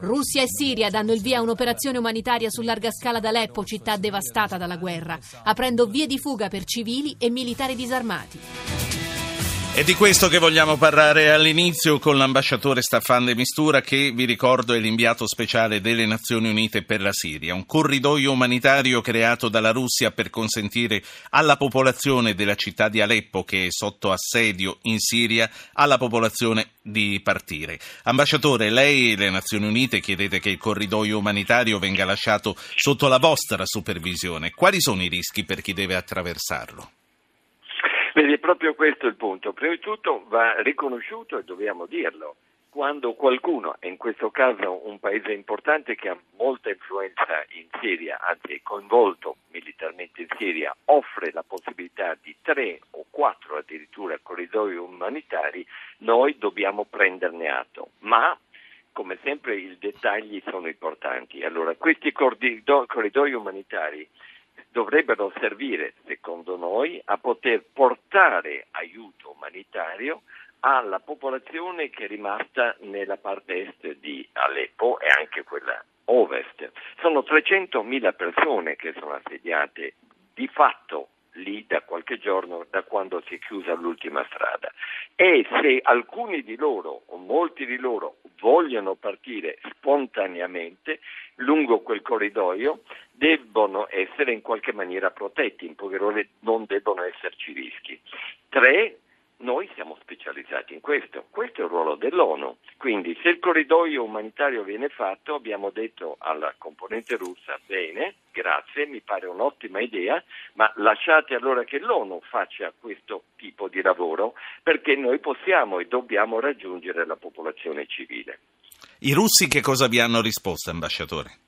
Russia e Siria danno il via a un'operazione umanitaria su larga scala ad Aleppo, città devastata dalla guerra, aprendo vie di fuga per civili e militari disarmati. È di questo che vogliamo parlare all'inizio con l'ambasciatore Staffan de Mistura che, vi ricordo, è l'inviato speciale delle Nazioni Unite per la Siria, un corridoio umanitario creato dalla Russia per consentire alla popolazione della città di Aleppo, che è sotto assedio in Siria, alla popolazione di partire. Ambasciatore, lei e le Nazioni Unite chiedete che il corridoio umanitario venga lasciato sotto la vostra supervisione. Quali sono i rischi per chi deve attraversarlo? Vedi, è proprio questo il punto. Prima di tutto va riconosciuto, e dobbiamo dirlo, quando qualcuno, e in questo caso un paese importante che ha molta influenza in Siria, anzi è coinvolto militarmente in Siria, offre la possibilità di tre o quattro addirittura corridoi umanitari, noi dobbiamo prenderne atto. Ma come sempre i dettagli sono importanti. Allora, questi corridoi umanitari dovrebbero servire, secondo noi, a poter portare aiuto umanitario alla popolazione che è rimasta nella parte est di Aleppo e anche quella ovest. Sono 300.000 persone che sono assediate di fatto lì da qualche giorno, da quando si è chiusa l'ultima strada. E se alcuni di loro o molti di loro vogliono partire spontaneamente lungo quel corridoio, debbono essere in qualche maniera protetti, in poche parole non debbono esserci rischi. Tre, noi siamo specializzati in questo, questo è il ruolo dell'ONU, quindi se il corridoio umanitario viene fatto abbiamo detto alla componente russa bene, grazie, mi pare un'ottima idea, ma lasciate allora che l'ONU faccia questo tipo di lavoro perché noi possiamo e dobbiamo raggiungere la popolazione civile. I russi che cosa vi hanno risposto, ambasciatore?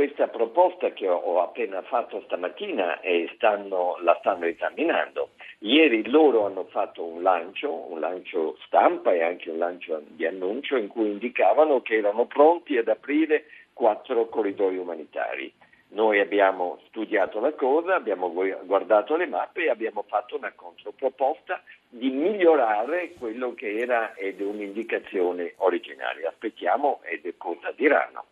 Questa proposta che ho appena fatto stamattina e stanno, la stanno esaminando. Ieri loro hanno fatto un lancio, un lancio stampa e anche un lancio di annuncio in cui indicavano che erano pronti ad aprire quattro corridoi umanitari. Noi abbiamo studiato la cosa, abbiamo guardato le mappe e abbiamo fatto una controproposta di migliorare quello che era ed è un'indicazione originaria. Aspettiamo ed cosa diranno.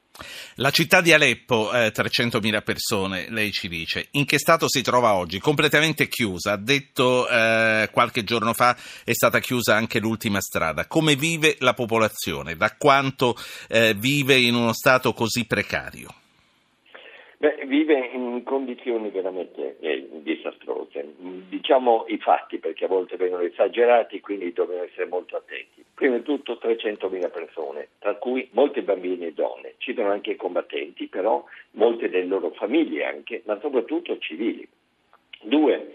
La città di Aleppo, eh, 300.000 persone, lei ci dice, in che stato si trova oggi? Completamente chiusa, ha detto eh, qualche giorno fa è stata chiusa anche l'ultima strada. Come vive la popolazione? Da quanto eh, vive in uno stato così precario? Beh, vive in condizioni veramente eh, disastrose. Diciamo i fatti perché a volte vengono esagerati, quindi dobbiamo essere molto attenti. Prima di tutto 300.000 persone, tra cui molti bambini e donne. Ci sono anche combattenti, però molte delle loro famiglie anche, ma soprattutto civili. Due,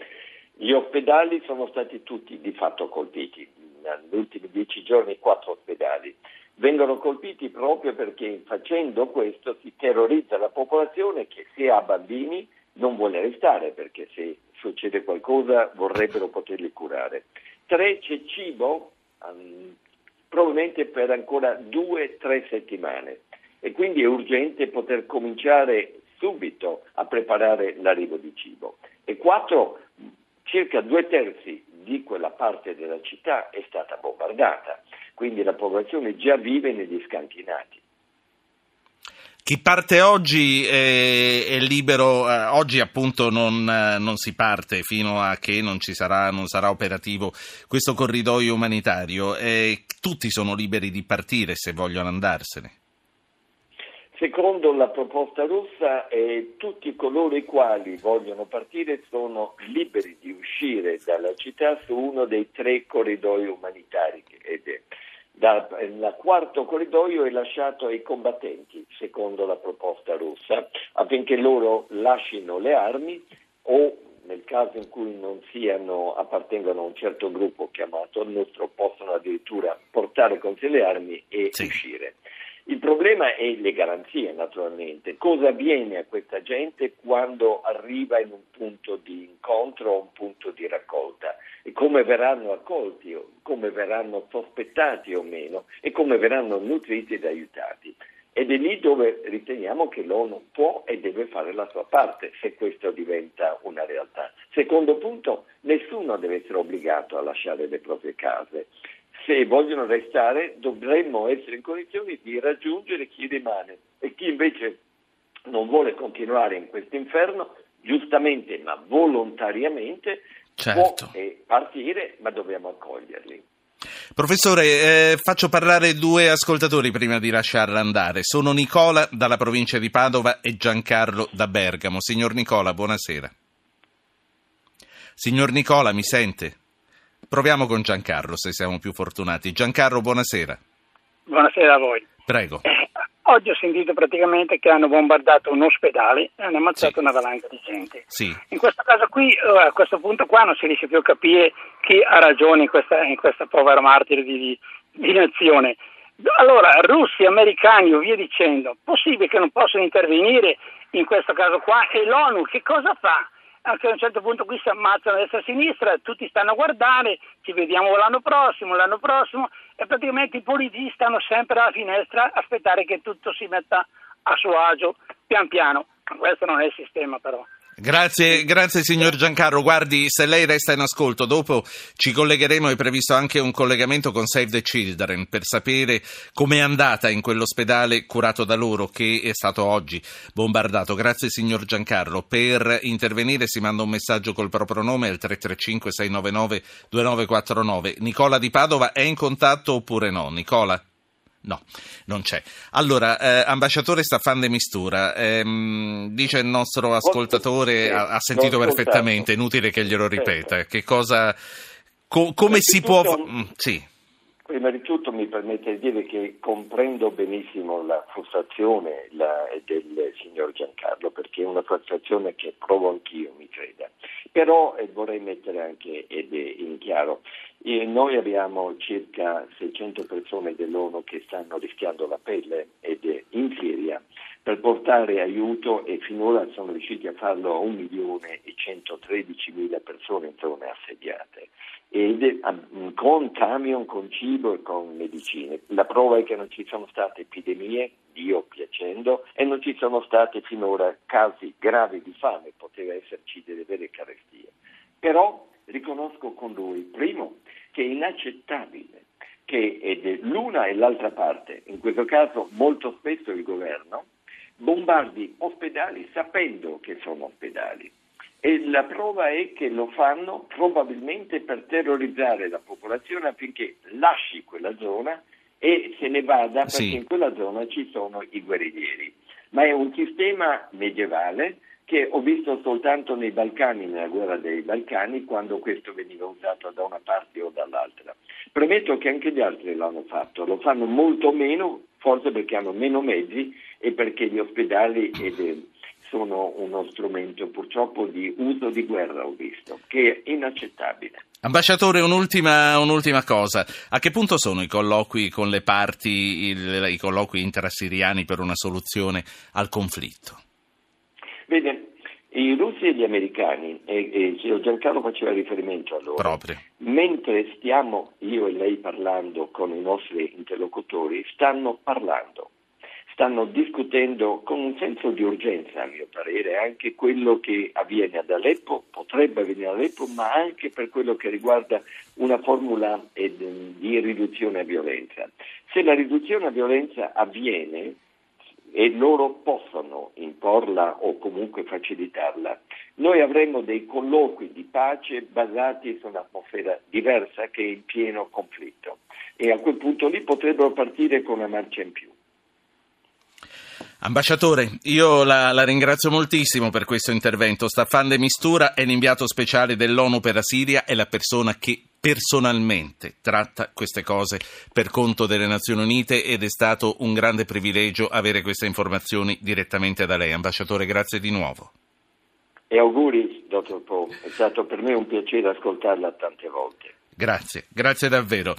gli ospedali sono stati tutti di fatto colpiti. Negli ultimi dieci giorni quattro ospedali vengono colpiti proprio perché facendo questo si terrorizza la popolazione che se ha bambini non vuole restare perché se succede qualcosa vorrebbero poterli curare. Tre, c'è cibo um, probabilmente per ancora due, tre settimane e quindi è urgente poter cominciare subito a preparare l'arrivo di cibo. E quattro, circa due terzi di quella parte della città è stata bombardata quindi la popolazione già vive negli scantinati. Chi parte oggi è, è libero, eh, oggi appunto non, eh, non, si parte fino a che non, sarà, non sarà, operativo questo corridoio umanitario. Eh, tutti sono liberi di partire se vogliono andarsene. Secondo la proposta russa, eh, tutti coloro i quali vogliono partire sono liberi di uscire dalla città su uno dei tre corridoi umanitari. È, il quarto corridoio è lasciato ai combattenti, secondo la proposta russa, affinché loro lasciano le armi o nel caso in cui non siano, appartengano a un certo gruppo chiamato il nostro, possono addirittura portare con sé le armi e sì. uscire. Il problema è le garanzie, naturalmente. Cosa avviene a questa gente quando arriva in un punto di incontro o un punto di raccolta? E come verranno accolti, come verranno sospettati o meno, e come verranno nutriti ed aiutati. ed è lì dove riteniamo che l'ONU può e deve fare la sua parte se questo diventa una realtà. Secondo punto, nessuno deve essere obbligato a lasciare le proprie case. Se vogliono restare dovremmo essere in condizioni di raggiungere chi rimane e chi invece non vuole continuare in questo inferno, giustamente ma volontariamente certo. può partire, ma dobbiamo accoglierli. Professore, eh, faccio parlare due ascoltatori prima di lasciarla andare. Sono Nicola dalla provincia di Padova e Giancarlo da Bergamo. Signor Nicola, buonasera. Signor Nicola, mi sente? Proviamo con Giancarlo se siamo più fortunati. Giancarlo, buonasera. Buonasera a voi. Prego. Eh, oggi ho sentito praticamente che hanno bombardato un ospedale e hanno ammazzato sì. una valanga di gente. Sì. In questo caso qui, eh, a questo punto qua, non si riesce più a capire chi ha ragione in questa, in questa povera martire di, di, di nazione. Allora, russi, americani o via dicendo, possibile che non possano intervenire in questo caso qua e l'ONU che cosa fa? Anche a un certo punto qui si ammazzano a destra e a sinistra, tutti stanno a guardare, ci vediamo l'anno prossimo, l'anno prossimo e praticamente i politici stanno sempre alla finestra a aspettare che tutto si metta a suo agio pian piano. Questo non è il sistema però. Grazie, grazie signor Giancarlo. Guardi, se lei resta in ascolto, dopo ci collegheremo, è previsto anche un collegamento con Save the Children per sapere com'è andata in quell'ospedale curato da loro che è stato oggi bombardato. Grazie signor Giancarlo. Per intervenire si manda un messaggio col proprio nome al 335 699 2949. Nicola di Padova è in contatto oppure no? Nicola? No, non c'è. Allora, eh, ambasciatore Staffan de Mistura, ehm, dice il nostro ascoltatore, ha, ha sentito perfettamente, inutile che glielo certo. ripeta. Che cosa, co- come si può... Mm, sì. Prima di tutto mi permette di dire che comprendo benissimo la frustrazione la, del signor Giancarlo, perché è una frustrazione che provo anch'io, mi creda. Però eh, vorrei mettere anche in chiaro, eh, noi abbiamo circa 600 persone dell'ONU che stanno rischiando la pelle ed in Siria per portare aiuto e finora sono riusciti a farlo a 1 milione e 113 mila persone in zone assediate ed, con camion, con cibo e con medicine. La prova è che non ci sono state epidemie, Dio piacendo, e non ci sono stati finora casi gravi di fame, poteva esserci delle vere carestie. Però riconosco con lui, primo, che è inaccettabile che l'una e l'altra parte, in questo caso molto spesso il governo, bombardi ospedali sapendo che sono ospedali. E la prova è che lo fanno probabilmente per terrorizzare la popolazione affinché lasci quella zona e se ne vada perché sì. in quella zona ci sono i guerriglieri. Ma è un sistema medievale che ho visto soltanto nei Balcani, nella guerra dei Balcani, quando questo veniva usato da una parte o dall'altra. Premetto che anche gli altri l'hanno fatto, lo fanno molto meno, forse perché hanno meno mezzi e perché gli ospedali sono uno strumento purtroppo di uso di guerra, ho visto, che è inaccettabile. Ambasciatore, un'ultima, un'ultima, cosa. A che punto sono i colloqui con le parti, il, i colloqui intrasiriani per una soluzione al conflitto? Vede, i russi e gli americani, e, e Giancarlo faceva riferimento a loro, Proprio. mentre stiamo io e lei parlando con i nostri interlocutori, stanno parlando, stanno discutendo con un senso di urgenza, a mio parere, anche quello che avviene ad Aleppo, potrebbe avvenire ad Aleppo, ma anche per quello che riguarda una formula di riduzione a violenza. Se la riduzione a violenza avviene, e loro possono imporla o comunque facilitarla. Noi avremo dei colloqui di pace basati su un'atmosfera diversa che è in pieno conflitto e a quel punto lì potrebbero partire con una marcia in più. Ambasciatore, io la, la, ringrazio moltissimo per questo intervento. Staffan de Mistura è l'inviato speciale dell'ONU per la Siria, è la persona che personalmente tratta queste cose per conto delle Nazioni Unite ed è stato un grande privilegio avere queste informazioni direttamente da lei. Ambasciatore, grazie di nuovo. E auguri, dottor Poe, è stato per me un piacere ascoltarla tante volte. Grazie, grazie davvero.